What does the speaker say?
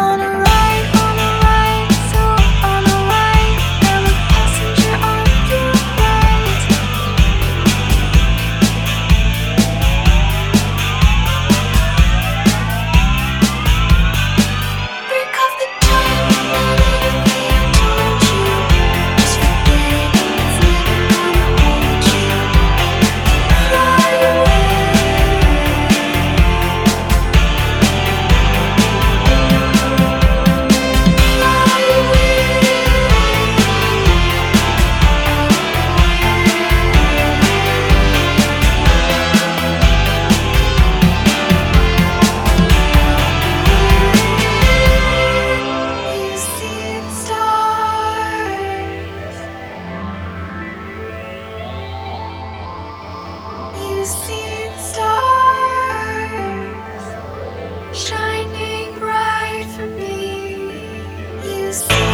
on is.